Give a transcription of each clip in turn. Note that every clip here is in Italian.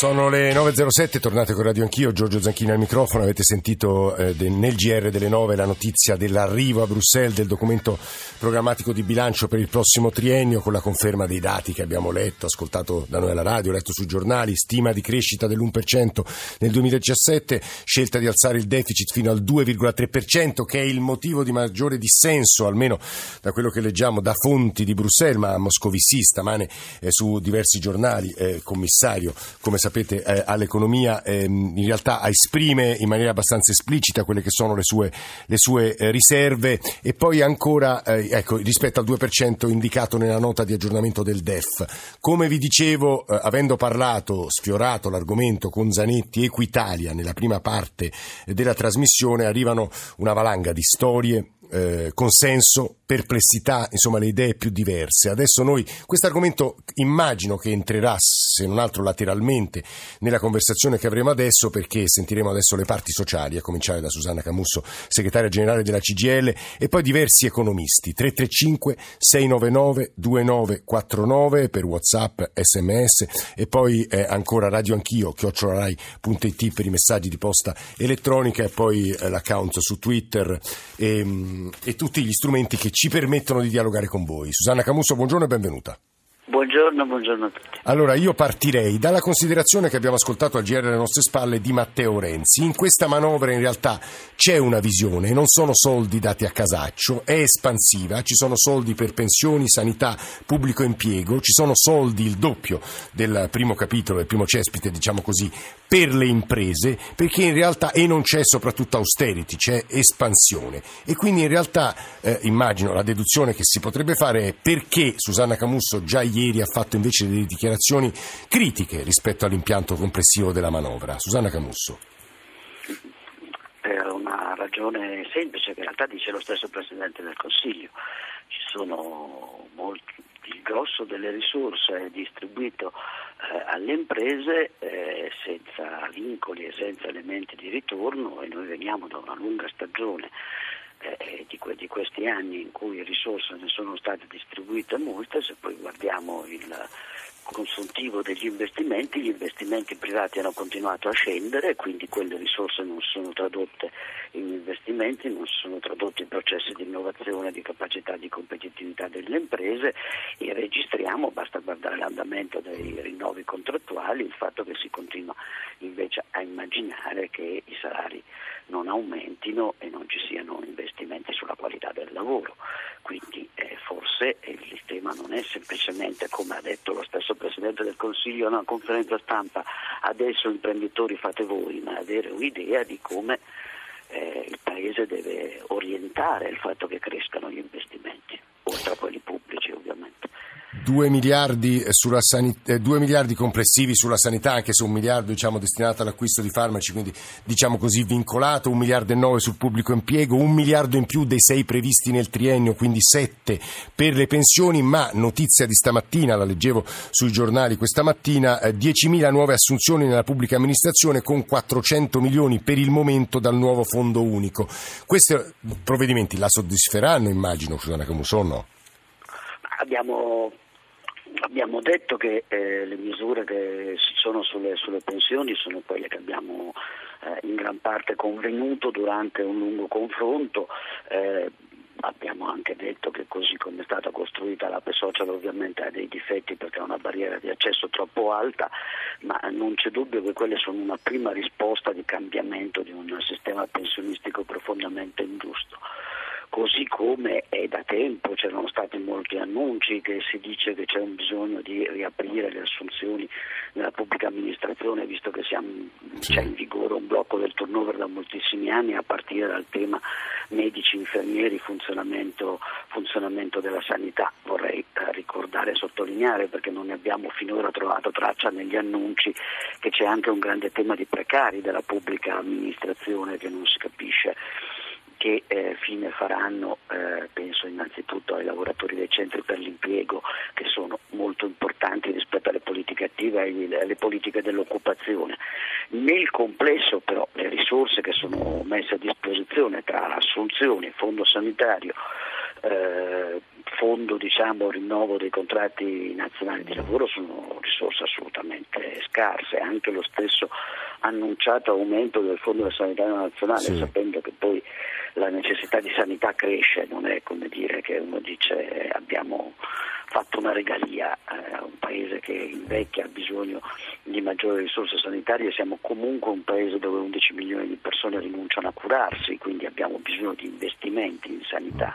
Sono le 9.07, tornate con Radio Anch'io, Giorgio Zanchini al microfono, avete sentito eh, nel GR delle 9 la notizia dell'arrivo a Bruxelles del documento programmatico di bilancio per il prossimo triennio con la conferma dei dati che abbiamo letto, ascoltato da noi alla radio, letto sui giornali, stima di crescita dell'1% nel 2017, scelta di alzare il deficit fino al 2,3% che è il motivo di maggiore dissenso, almeno da quello che leggiamo da fonti di Bruxelles, ma Moscovici stamane eh, su diversi giornali, eh, commissario, come sapete sapete, eh, all'economia eh, in realtà esprime in maniera abbastanza esplicita quelle che sono le sue, le sue eh, riserve e poi ancora eh, ecco, rispetto al 2% indicato nella nota di aggiornamento del DEF. Come vi dicevo, eh, avendo parlato, sfiorato l'argomento con Zanetti Equitalia nella prima parte della trasmissione, arrivano una valanga di storie eh, consenso, perplessità, insomma le idee più diverse. Adesso noi, questo argomento immagino che entrerà, se non altro lateralmente, nella conversazione che avremo adesso, perché sentiremo adesso le parti sociali, a cominciare da Susanna Camusso, segretaria generale della CGL, e poi diversi economisti. 335 699 2949 per WhatsApp, SMS, e poi eh, ancora Radio Anch'io, chiocciolarai.it per i messaggi di posta elettronica, e poi eh, l'account su Twitter. E, ehm, e tutti gli strumenti che ci permettono di dialogare con voi. Susanna Camusso, buongiorno e benvenuta. Buongiorno, buongiorno a tutti. Allora, io partirei dalla considerazione che abbiamo ascoltato al GR alle nostre spalle di Matteo Renzi. In questa manovra in realtà c'è una visione, non sono soldi dati a casaccio, è espansiva, ci sono soldi per pensioni, sanità, pubblico impiego, ci sono soldi, il doppio del primo capitolo, del primo cespite, diciamo così, per le imprese, perché in realtà, e non c'è soprattutto austerity, c'è espansione. E quindi in realtà, eh, immagino, la deduzione che si potrebbe fare è perché Susanna Camusso già ieri ha fatto invece delle dichiarazioni critiche rispetto all'impianto complessivo della manovra. Susanna Camusso. Per una ragione semplice che in realtà dice lo stesso Presidente del Consiglio. Ci sono molti, il grosso delle risorse è distribuito eh, alle imprese eh, senza vincoli e senza elementi di ritorno e noi veniamo da una lunga stagione eh, di, que- di, questi anni in cui risorse ne sono state distribuite molte, se poi guardiamo il consuntivo degli investimenti, gli investimenti privati hanno continuato a scendere, quindi quelle risorse non sono tradotte in investimenti, non sono tradotte in processi di innovazione, di capacità di competitività delle imprese e registriamo, basta guardare l'andamento dei rinnovi contrattuali, il fatto che si continua invece a immaginare che i salari non aumentino e non ci siano investimenti sulla qualità del lavoro. Quindi eh, forse il tema non è semplicemente, come ha detto lo stesso Presidente del Consiglio in una conferenza stampa, adesso imprenditori fate voi, ma avere un'idea di come eh, il Paese deve orientare il fatto che crescano gli investimenti, oltre a quelli pubblici ovviamente. 2 miliardi, sanità, 2 miliardi, complessivi sulla sanità, anche se un miliardo diciamo, destinato all'acquisto di farmaci, quindi diciamo così vincolato, un miliardo e nove sul pubblico impiego, un miliardo in più dei sei previsti nel triennio, quindi sette per le pensioni, ma notizia di stamattina, la leggevo sui giornali questa mattina, eh, 10.000 nuove assunzioni nella pubblica amministrazione con 400 milioni per il momento dal nuovo fondo unico. Questi provvedimenti la soddisferanno, immagino, Susanna Camuso, o no? Abbiamo abbiamo detto che eh, le misure che sono sulle, sulle, pensioni sono quelle che abbiamo eh, in gran parte convenuto durante un lungo confronto. Eh, abbiamo anche detto che così come è stata costruita l'APE social ovviamente ha dei difetti perché ha una barriera di accesso troppo alta, ma non c'è dubbio che quelle sono una prima risposta di cambiamento di un sistema pensionistico profondamente ingiusto così come è da tempo c'erano stati molti annunci che si dice che c'è un bisogno di riaprire le assunzioni nella pubblica amministrazione visto che siamo, sì. c'è in vigore un blocco del turnover da moltissimi anni a partire dal tema medici, infermieri, funzionamento, funzionamento della sanità. Vorrei eh, ricordare e sottolineare perché non ne abbiamo finora trovato traccia negli annunci che c'è anche un grande tema di precari della pubblica amministrazione che non si capisce che eh, fine faranno, eh, penso innanzitutto ai lavoratori dei centri per l'impiego che sono molto importanti rispetto alle politiche attive e alle politiche dell'occupazione. Nel complesso però le risorse che sono messe a disposizione tra assunzioni, fondo sanitario, eh, fondo diciamo, rinnovo dei contratti nazionali di lavoro sono risorse assolutamente scarse, anche lo stesso annunciato aumento del fondo sanità nazionale, sì. sapendo che poi la necessità di sanità cresce, non è come dire che uno dice abbiamo fatto una regalia eh, a un paese che invecchia, ha bisogno di maggiori risorse sanitarie, siamo comunque un paese dove 11 milioni di persone rinunciano a curarsi, quindi abbiamo bisogno di investimenti in sanità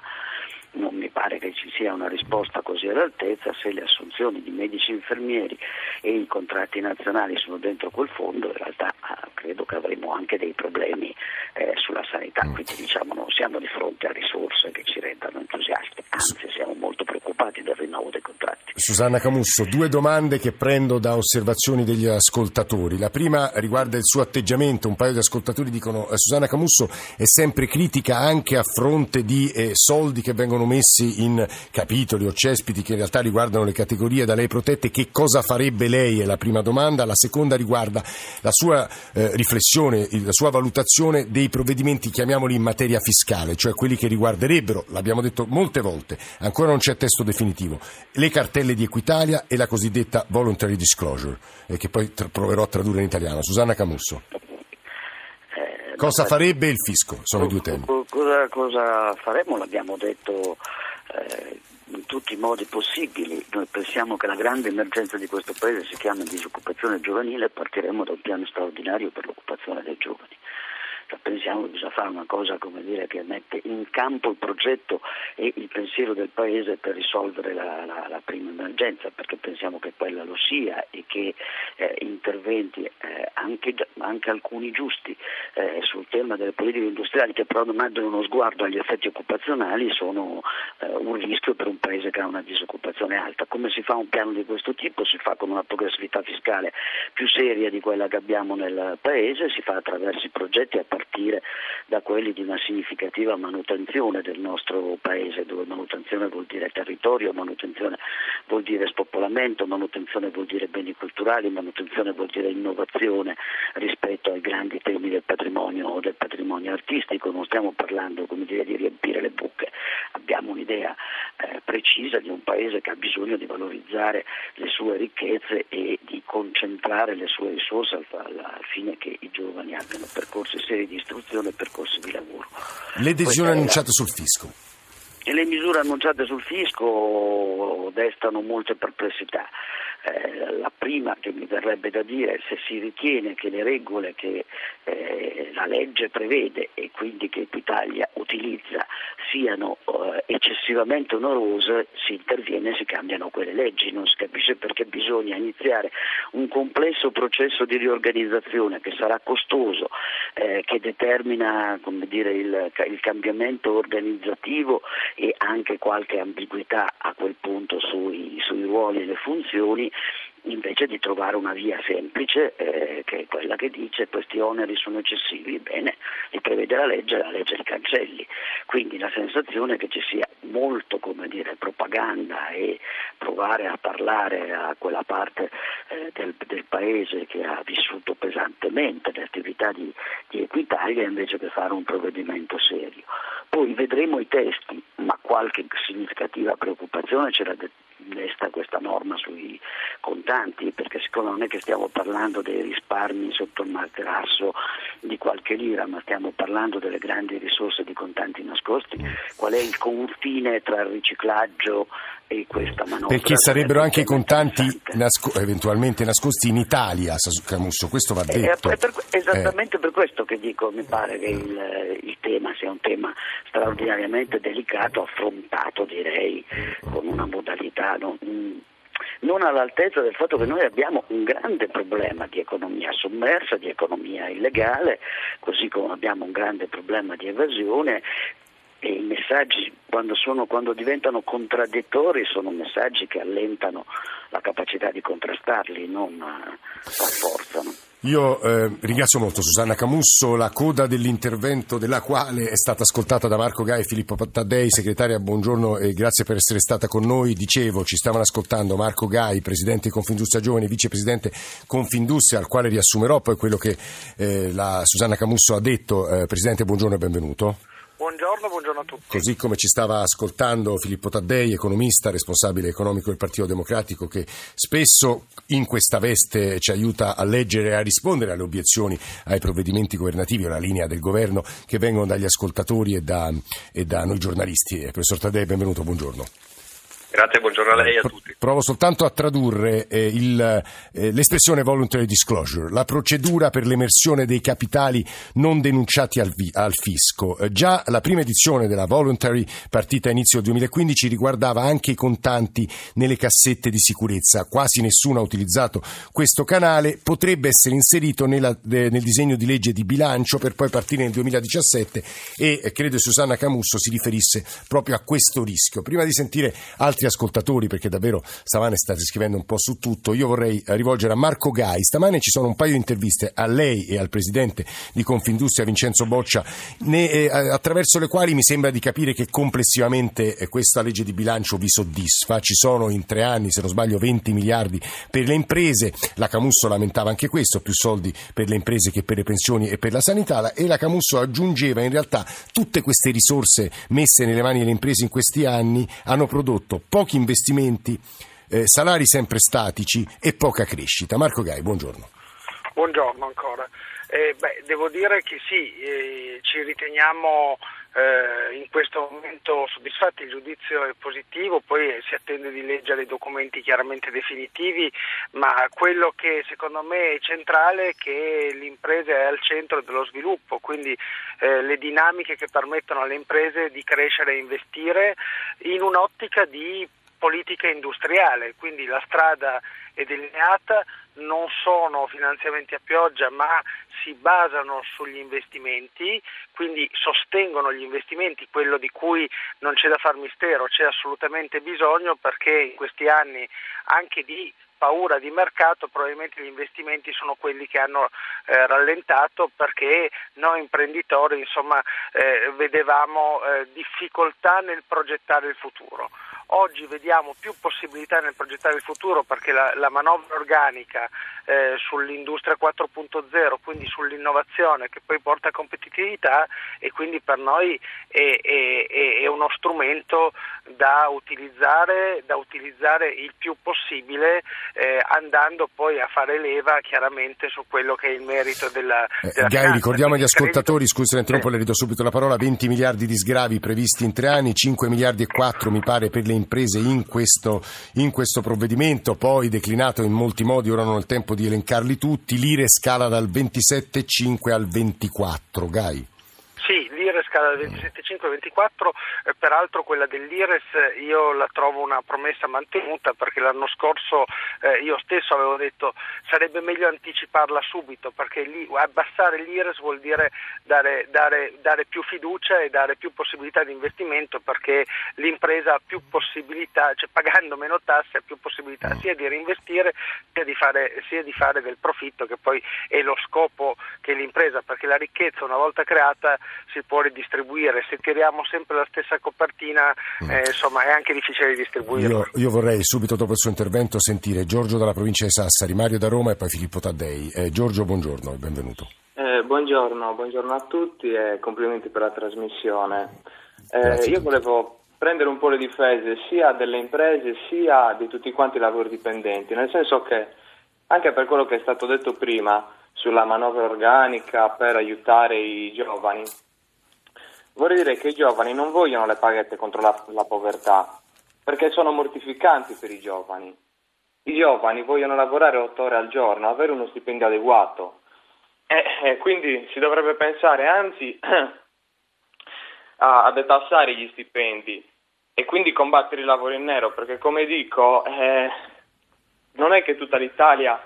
non mi pare che ci sia una risposta così all'altezza se le assunzioni di medici e infermieri e i contratti nazionali sono dentro quel fondo, in realtà ah, credo che avremo anche dei problemi eh, sulla sanità, mm. quindi diciamo non siamo di fronte a risorse che ci rendano entusiasti, anzi siamo molto preoccupati del rinnovo dei contratti. Susanna Camusso, due domande che prendo da osservazioni degli ascoltatori. La prima riguarda il suo atteggiamento, un paio di ascoltatori dicono eh, Susanna Camusso è sempre critica anche a fronte di eh, soldi che vengono vengono messi in capitoli o cespiti che in realtà riguardano le categorie da lei protette, che cosa farebbe lei è la prima domanda, la seconda riguarda la sua eh, riflessione, la sua valutazione dei provvedimenti, chiamiamoli in materia fiscale, cioè quelli che riguarderebbero, l'abbiamo detto molte volte, ancora non c'è testo definitivo, le cartelle di Equitalia e la cosiddetta voluntary disclosure, eh, che poi tra- proverò a tradurre in italiano. Susanna Camusso. Cosa farebbe il fisco? Sono i due temi. Cosa, cosa faremo? L'abbiamo detto eh, in tutti i modi possibili. Noi pensiamo che la grande emergenza di questo Paese si chiama disoccupazione giovanile e partiremo da un piano straordinario per l'occupazione dei giovani pensiamo che bisogna fare una cosa dire, che mette in campo il progetto e il pensiero del Paese per risolvere la, la, la prima emergenza, perché pensiamo che quella lo sia e che eh, interventi, eh, anche, anche, alcuni giusti, eh, sul tema delle politiche industriali che però non hanno uno sguardo agli effetti occupazionali sono eh, un rischio per un Paese che ha una disoccupazione alta. Come si fa un piano di questo tipo? Si fa con una progressività fiscale più seria di quella che abbiamo nel Paese, si fa attraverso i progetti partire da quelli di una significativa manutenzione del nostro paese, dove manutenzione vuol dire territorio, manutenzione vuol dire spopolamento, manutenzione vuol dire beni culturali, manutenzione vuol dire innovazione rispetto ai grandi temi del patrimonio, del patrimonio artistico, non stiamo parlando dire, di riempire le buche, abbiamo un'idea eh, precisa di un paese che ha bisogno di valorizzare le sue ricchezze e di concentrare le sue risorse al, al fine che i giovani abbiano percorsi seri di istruzione e percorsi di lavoro. Le decisioni annunciate sul fisco. Le misure annunciate sul fisco destano molte perplessità. Eh, la prima che mi verrebbe da dire è se si ritiene che le regole che eh, la legge prevede e quindi che Equitalia utilizza siano eh, eccessivamente onorose, si interviene e si cambiano quelle leggi, non si capisce perché bisogna iniziare un complesso processo di riorganizzazione che sarà costoso, eh, che determina dire, il, il cambiamento organizzativo e anche qualche ambiguità a quel punto sui, sui ruoli e le funzioni invece di trovare una via semplice eh, che è quella che dice questi oneri sono eccessivi, bene, li prevede la legge, la legge li cancelli. Quindi la sensazione che ci sia molto come dire, propaganda e provare a parlare a quella parte eh, del, del, paese che ha vissuto pesantemente le attività di, di Equitalia invece che fare un provvedimento serio. Poi vedremo i testi, ma qualche significativa preoccupazione ce l'ha desta questa norma sui contanti, perché siccome non è che stiamo parlando dei risparmi sotto il materasso di qualche lira, ma stiamo parlando delle grandi risorse di contanti nascosti, qual è il confine tra il riciclaggio e questa manovra? Perché sarebbero anche i contanti nasco- eventualmente nascosti in Italia, Camusso, questo va eh, detto. È per, esattamente eh. per questo che dico, mi pare che il, il tema sia un tema straordinariamente delicato, affrontato direi con una modalità non, non all'altezza del fatto che noi abbiamo un grande problema di economia sommersa, di economia illegale, così come abbiamo un grande problema di evasione e i messaggi quando, sono, quando, diventano contraddittori sono messaggi che allentano la capacità di contrastarli, non rafforzano. Io eh, ringrazio molto Susanna Camusso, la coda dell'intervento della quale è stata ascoltata da Marco Gai e Filippo Taddei, segretaria, buongiorno e grazie per essere stata con noi. Dicevo, ci stavano ascoltando Marco Gai, presidente Confindustria Giovani, vicepresidente Confindustria, al quale riassumerò poi quello che eh, la Susanna Camusso ha detto. Eh, presidente, buongiorno e benvenuto. Buongiorno, buongiorno a tutti. Così come ci stava ascoltando Filippo Taddei, economista, responsabile economico del Partito Democratico, che spesso in questa veste ci aiuta a leggere e a rispondere alle obiezioni ai provvedimenti governativi o alla linea del governo che vengono dagli ascoltatori e da, e da noi giornalisti. Eh, professor Taddei, benvenuto, buongiorno. Grazie, buongiorno a lei e a tutti. Provo soltanto a tradurre eh, il, eh, l'espressione voluntary disclosure, la procedura per l'emersione dei capitali non denunciati al, vi, al fisco. Eh, già la prima edizione della voluntary, partita a inizio 2015, riguardava anche i contanti nelle cassette di sicurezza. Quasi nessuno ha utilizzato questo canale, potrebbe essere inserito nella, nel disegno di legge di bilancio per poi partire nel 2017 e eh, credo Susanna Camusso si riferisse proprio a questo rischio. Prima di sentire altri ascoltatori, perché davvero stamane state scrivendo un po' su tutto, io vorrei rivolgere a Marco Gai. Stamane ci sono un paio di interviste a lei e al presidente di Confindustria Vincenzo Boccia, ne, eh, attraverso le quali mi sembra di capire che complessivamente eh, questa legge di bilancio vi soddisfa. Ci sono in tre anni, se non sbaglio, 20 miliardi per le imprese. La Camusso lamentava anche questo, più soldi per le imprese che per le pensioni e per la sanità. E la Camusso aggiungeva in realtà tutte queste risorse messe nelle mani delle imprese in questi anni hanno prodotto pochi investimenti, eh, salari sempre statici e poca crescita. Marco Gai, buongiorno. Buongiorno ancora. Eh, beh, devo dire che sì, eh, ci riteniamo eh, in questo momento soddisfatti, il giudizio è positivo, poi si attende di leggere i documenti chiaramente definitivi, ma quello che secondo me è centrale è che l'impresa è al centro dello sviluppo, quindi eh, le dinamiche che permettono alle imprese di crescere e investire in un'ottica di politica industriale, quindi la strada è delineata, non sono finanziamenti a pioggia ma si basano sugli investimenti, quindi sostengono gli investimenti, quello di cui non c'è da far mistero, c'è assolutamente bisogno perché in questi anni anche di paura di mercato probabilmente gli investimenti sono quelli che hanno eh, rallentato perché noi imprenditori insomma, eh, vedevamo eh, difficoltà nel progettare il futuro. Oggi vediamo più possibilità nel progettare il futuro perché la, la manovra organica eh, sull'industria 4.0, quindi sull'innovazione che poi porta a competitività e quindi per noi è, è, è uno strumento da utilizzare, da utilizzare, il più possibile eh, andando poi a fare leva chiaramente su quello che è il merito della, eh, della Gai, ricordiamo agli ascoltatori, scusi se interrompo, le ridò subito la parola, 20 miliardi di sgravi previsti in tre anni, 5 miliardi e 4 mi pare per le imprese in questo, in questo provvedimento, poi declinato in molti modi, ora non ho il tempo di elencarli tutti, l'IRE scala dal 27,5 al 24, Gai scala da 27,5 a 24, eh, peraltro quella dell'Ires io la trovo una promessa mantenuta perché l'anno scorso eh, io stesso avevo detto sarebbe meglio anticiparla subito perché lì, abbassare l'Ires vuol dire dare, dare, dare più fiducia e dare più possibilità di investimento perché l'impresa ha più possibilità, cioè pagando meno tasse ha più possibilità mm. sia di reinvestire sia di fare, sia di fare del profitto che poi è lo scopo che l'impresa, perché la ricchezza una volta creata si può ridistribuire distribuire, se tiriamo sempre la stessa copertina mm. eh, insomma è anche difficile distribuire. Io, io, vorrei subito dopo il suo intervento sentire Giorgio dalla provincia di Sassari, Mario da Roma e poi Filippo Taddei. Eh, Giorgio, buongiorno e benvenuto. Eh, buongiorno, buongiorno, a tutti e complimenti per la trasmissione. Eh, io volevo prendere un po' le difese sia delle imprese sia di tutti quanti i lavori dipendenti, nel senso che anche per quello che è stato detto prima sulla manovra organica per aiutare i giovani, Vorrei dire che i giovani non vogliono le paghette contro la, la povertà, perché sono mortificanti per i giovani. I giovani vogliono lavorare otto ore al giorno, avere uno stipendio adeguato. E, e quindi si dovrebbe pensare anzi a, a, detassare gli stipendi e quindi combattere il lavoro in nero, perché come dico, eh, non è che tutta l'Italia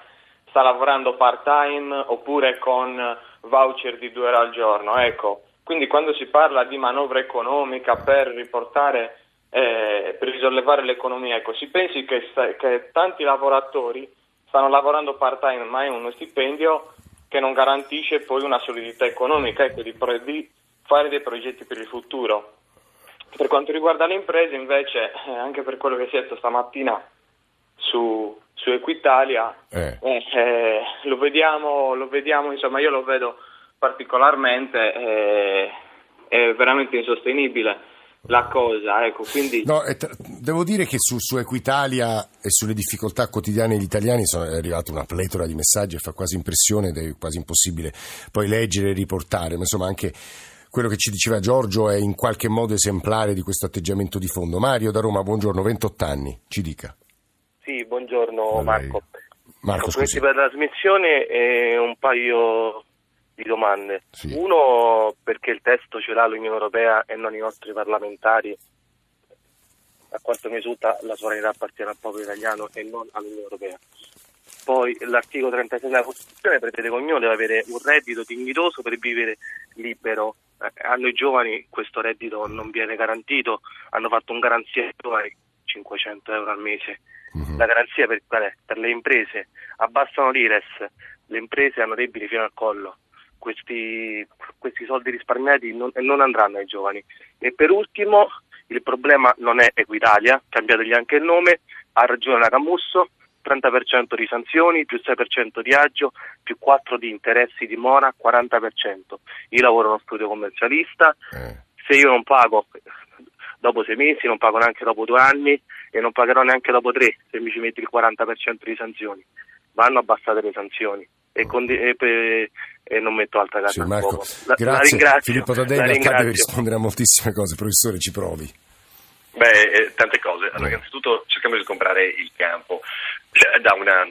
sta lavorando part time oppure con voucher di due ore al giorno. Ecco, quindi quando si parla di manovra economica per riportare, eh, per risollevare l'economia, ecco, si pensi che, che tanti lavoratori stanno lavorando part time ma è uno stipendio che non garantisce poi una solidità economica, ecco, di, di fare dei progetti per il futuro. Per quanto riguarda le imprese, invece, eh, anche per quello che si è detto stamattina su, su Equitalia, eh. Eh, eh lo, vediamo, lo vediamo, insomma, io lo vedo particolarmente eh, è veramente insostenibile la cosa. Ecco, quindi... no, t- devo dire che su, su, Equitalia e sulle difficoltà quotidiane degli italiani sono arrivate una pletora di messaggi e fa quasi impressione ed è quasi impossibile poi leggere e riportare, ma insomma anche quello che ci diceva Giorgio è in qualche modo esemplare di questo atteggiamento di fondo. Mario da Roma, buongiorno, 28 anni, ci dica. Sì, buongiorno Marco. Marco, scusi. per la trasmissione e un paio di domande. Sì. Uno, perché il testo ce l'ha l'Unione Europea e non i nostri parlamentari. A quanto mi risulta la sovranità appartiene al popolo italiano e non all'Unione Europea. Poi l'articolo 36 della Costituzione prevede che ognuno deve avere un reddito dignitoso per vivere libero. Eh, a noi giovani questo reddito non viene garantito, hanno fatto un garanzia ai giovani 500 euro al mese. Uh-huh. La garanzia per, per le imprese abbassano l'IRES, le imprese hanno debiti fino al collo questi, questi soldi risparmiati non, non, andranno ai giovani. E per ultimo, il problema non è Equitalia, cambiategli anche il nome, ha ragione la Camusso, 30% di sanzioni, più 6% di agio, più 4% di interessi di mora, 40%. Io lavoro in uno studio commercialista, eh. se io non pago dopo sei mesi, non pago neanche dopo due anni e non pagherò neanche dopo tre se mi ci metti il 40% di sanzioni. Vanno abbassate le sanzioni e, condi- e, e non metto altra carta sì, Marco, la, grazie. La Filippo Taddei deve rispondere a moltissime cose, professore ci provi. Beh, eh, tante cose. Allora, innanzitutto cerchiamo di comprare il campo cioè, da una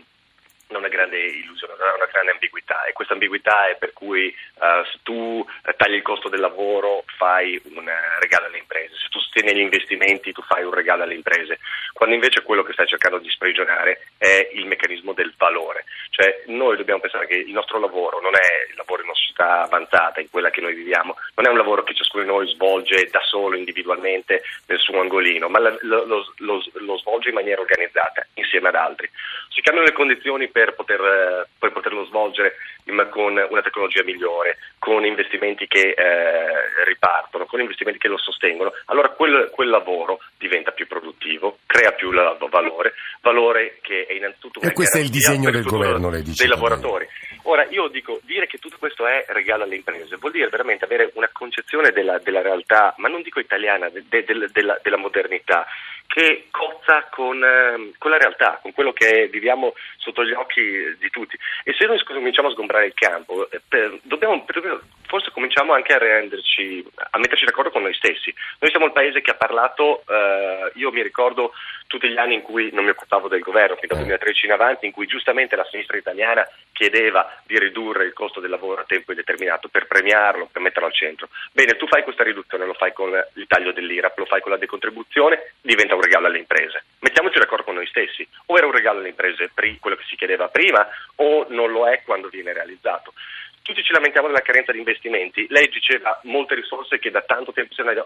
una grande illusione, una grande ambiguità. E questa ambiguità è per cui uh, se tu tagli il costo del lavoro fai un regalo alle imprese, se tu sostieni gli investimenti tu fai un regalo alle imprese, quando invece quello che stai cercando di sprigionare è il meccanismo del valore, cioè noi dobbiamo pensare che il nostro lavoro non è il lavoro in una società avanzata, in quella che noi viviamo, non è un lavoro che ciascuno di noi svolge da solo, individualmente, nel suo angolino, ma lo, lo, lo, lo svolge in maniera organizzata, insieme ad altri. Si cambiano le condizioni per poter, eh, per poterlo svolgere con una tecnologia migliore, con investimenti che eh, ripartono, con investimenti che lo sostengono, allora quel, quel, lavoro diventa più produttivo, crea più valore, valore che è innanzitutto e questo è il disegno del governo, lei dice. Dei lavoratori. Ora, io dico, dire che tutto questo è regalo alle imprese vuol dire veramente avere una concezione della, della realtà, ma non dico italiana, de, de, de, della, della modernità, che cozza con, eh, con, la realtà, con quello che viviamo sotto gli occhi di tutti. E se noi cominciamo a sgombrare il campo, eh, per, dobbiamo, per, forse cominciamo anche a renderci, a metterci d'accordo con noi stessi. Noi siamo il paese che ha parlato, eh, io mi ricordo tutti gli anni in cui non mi occupavo del governo, fino dal 2013 in avanti, in cui giustamente la sinistra italiana chiedeva di ridurre il costo del lavoro a tempo indeterminato per premiarlo, per metterlo al centro. Bene, tu fai questa riduzione, lo fai con il taglio dell'IRAP, lo fai con la decontribuzione, diventa un regalo alle imprese. Mettiamoci d'accordo con noi stessi, o era un regalo alle imprese quello che si chiedeva prima o non lo è quando viene realizzato. Tutti ci lamentiamo della carenza di investimenti, lei diceva molte risorse che da tanto tempo si hanno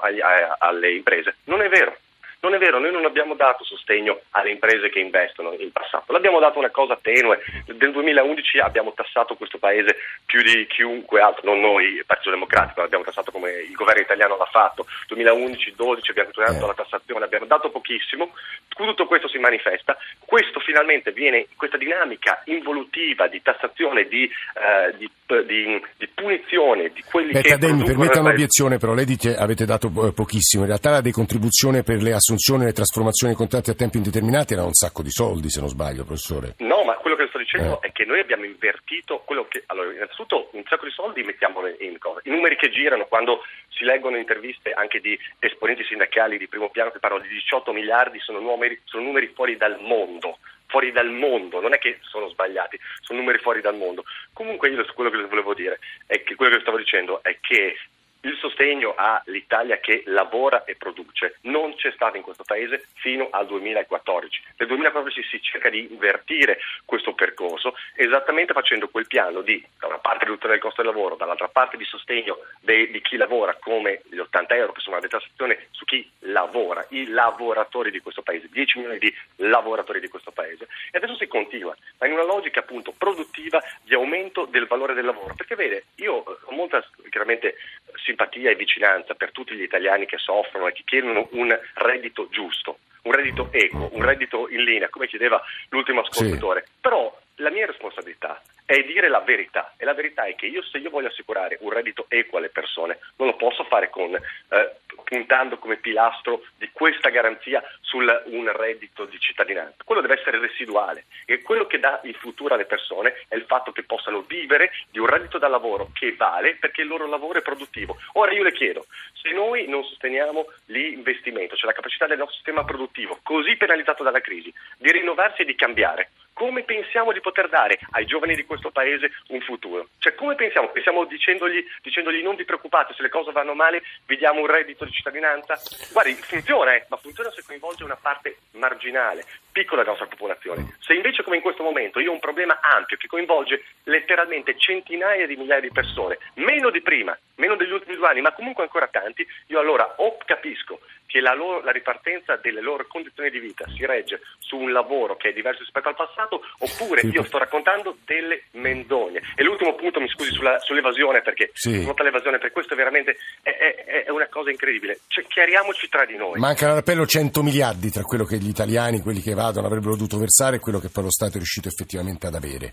alle imprese. Non è vero, non è vero, noi non abbiamo dato sostegno alle imprese che investono in passato, l'abbiamo dato una cosa tenue. Nel 2011 abbiamo tassato questo paese più di chiunque altro, non noi, il Partito Democratico, l'abbiamo tassato come il governo italiano l'ha fatto. 2011-12 abbiamo tolto eh. la tassazione, abbiamo dato pochissimo, tutto questo si manifesta, questo finalmente viene, questa dinamica involutiva di tassazione, di, eh, di, di, di punizione di quelli Beh, che... Tadei, mi permetta un'obiezione, però lei dice avete dato eh, pochissimo, in realtà la decontribuzione per le assunzioni assunzioni e le trasformazioni di contratti a tempo indeterminato era un sacco di soldi, se non sbaglio, professore. No, ma quello che sto dicendo eh. è che noi abbiamo invertito quello che. Allora, innanzitutto un sacco di soldi mettiamo in cosa. I numeri che girano quando si leggono interviste anche di esponenti sindacali di primo piano che parlano di 18 miliardi, sono numeri, sono numeri fuori dal mondo fuori dal mondo, non è che sono sbagliati, sono numeri fuori dal mondo. Comunque io quello che volevo dire è che quello che stavo dicendo è che il sostegno all'Italia che lavora e produce non c'è stato in questo paese fino al 2014. Nel 2014 si cerca di invertire questo percorso esattamente facendo quel piano di da una parte riduzione del costo del lavoro, dall'altra parte di sostegno de, di chi lavora come gli 80 euro che sono una detassazione su chi lavora, i lavoratori di questo paese, 10 milioni di lavoratori di questo paese. E adesso si continua, ma in una logica appunto produttiva di aumento del valore del lavoro. Perché vede, io ho molta chiaramente simpatia e vicinanza per tutti gli italiani che soffrono e che chiedono un reddito giusto, un reddito equo, un reddito in linea, come chiedeva l'ultimo ascoltatore. Sì. Però la mia responsabilità è dire la verità e la verità è che io se io voglio assicurare un reddito equo alle persone non lo posso fare con, eh, puntando come pilastro di questa garanzia su un reddito di cittadinanza, quello deve essere residuale e quello che dà il futuro alle persone è il fatto che possano vivere di un reddito da lavoro che vale perché il loro lavoro è produttivo. Ora io le chiedo, se noi non sosteniamo l'investimento, cioè la capacità del nostro sistema produttivo, così penalizzato dalla crisi, di rinnovarsi e di cambiare, come pensiamo di poter dare ai giovani di questo paese un futuro? Cioè, come pensiamo? Pensiamo dicendogli, dicendogli non vi preoccupate, se le cose vanno male vi diamo un reddito di cittadinanza? Guardi, funziona, eh, ma funziona se coinvolge una parte marginale, piccola della nostra popolazione. Se invece, come in questo momento, io ho un problema ampio che coinvolge letteralmente centinaia di migliaia di persone, meno di prima, meno degli ultimi due anni, ma comunque ancora tanti, io allora o capisco che la, loro, la, ripartenza delle loro condizioni di vita si regge su un lavoro che è diverso rispetto al passato, oppure sì. io sto raccontando delle menzogne. E l'ultimo punto, mi scusi, sulla, sull'evasione, perché sì. l'evasione, per questo è veramente è, è, è una cosa incredibile. Cioè, chiariamoci tra di noi. Mancano all'appello 100 miliardi tra quello che gli italiani, quelli che evadono, avrebbero dovuto versare e quello che poi lo Stato è riuscito effettivamente ad avere.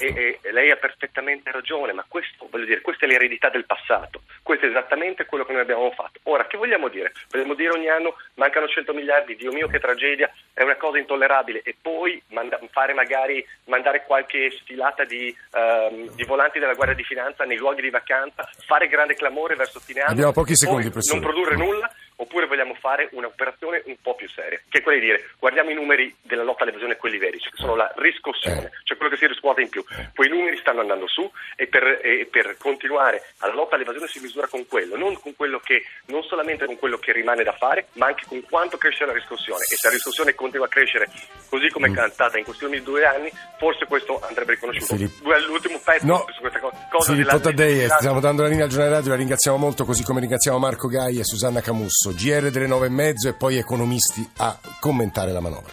E, e, e, lei ha perfettamente ragione, ma questo, dire, questa è l'eredità del passato, questo è esattamente quello che noi abbiamo fatto. Ora, che vogliamo dire? Vogliamo dire ogni anno mancano 100 miliardi, Dio mio che tragedia, è una cosa intollerabile e poi manda, fare magari, mandare qualche sfilata di, um, di, volanti della Guardia di Finanza nei luoghi di vacanza, fare grande clamore verso fine anno, Abbiamo pochi secondi, non produrre nulla oppure vogliamo fare un'operazione un po' più seria, che è quella di dire guardiamo i numeri della lotta all'evasione, quelli veri, cioè che sono la riscossione, eh. cioè quello che si riscuote in più. Eh. Quei numeri stanno andando su e per, e per, continuare alla lotta all'evasione si misura con quello, non, con quello che, non solamente con quello che rimane da fare, ma anche con quanto cresce la riscossione. E se la riscossione continua a crescere così come è mm. cantata in questi ultimi due anni, forse questo andrebbe riconosciuto. Filippo. L'ultimo pezzo no. su questa cosa. Filippo Taddei, stiamo dando la linea al giornale radio, la ringraziamo molto, così come ringraziamo Marco Gai e Susanna Camusso. GR delle nove e mezzo e poi economisti a commentare la manovra.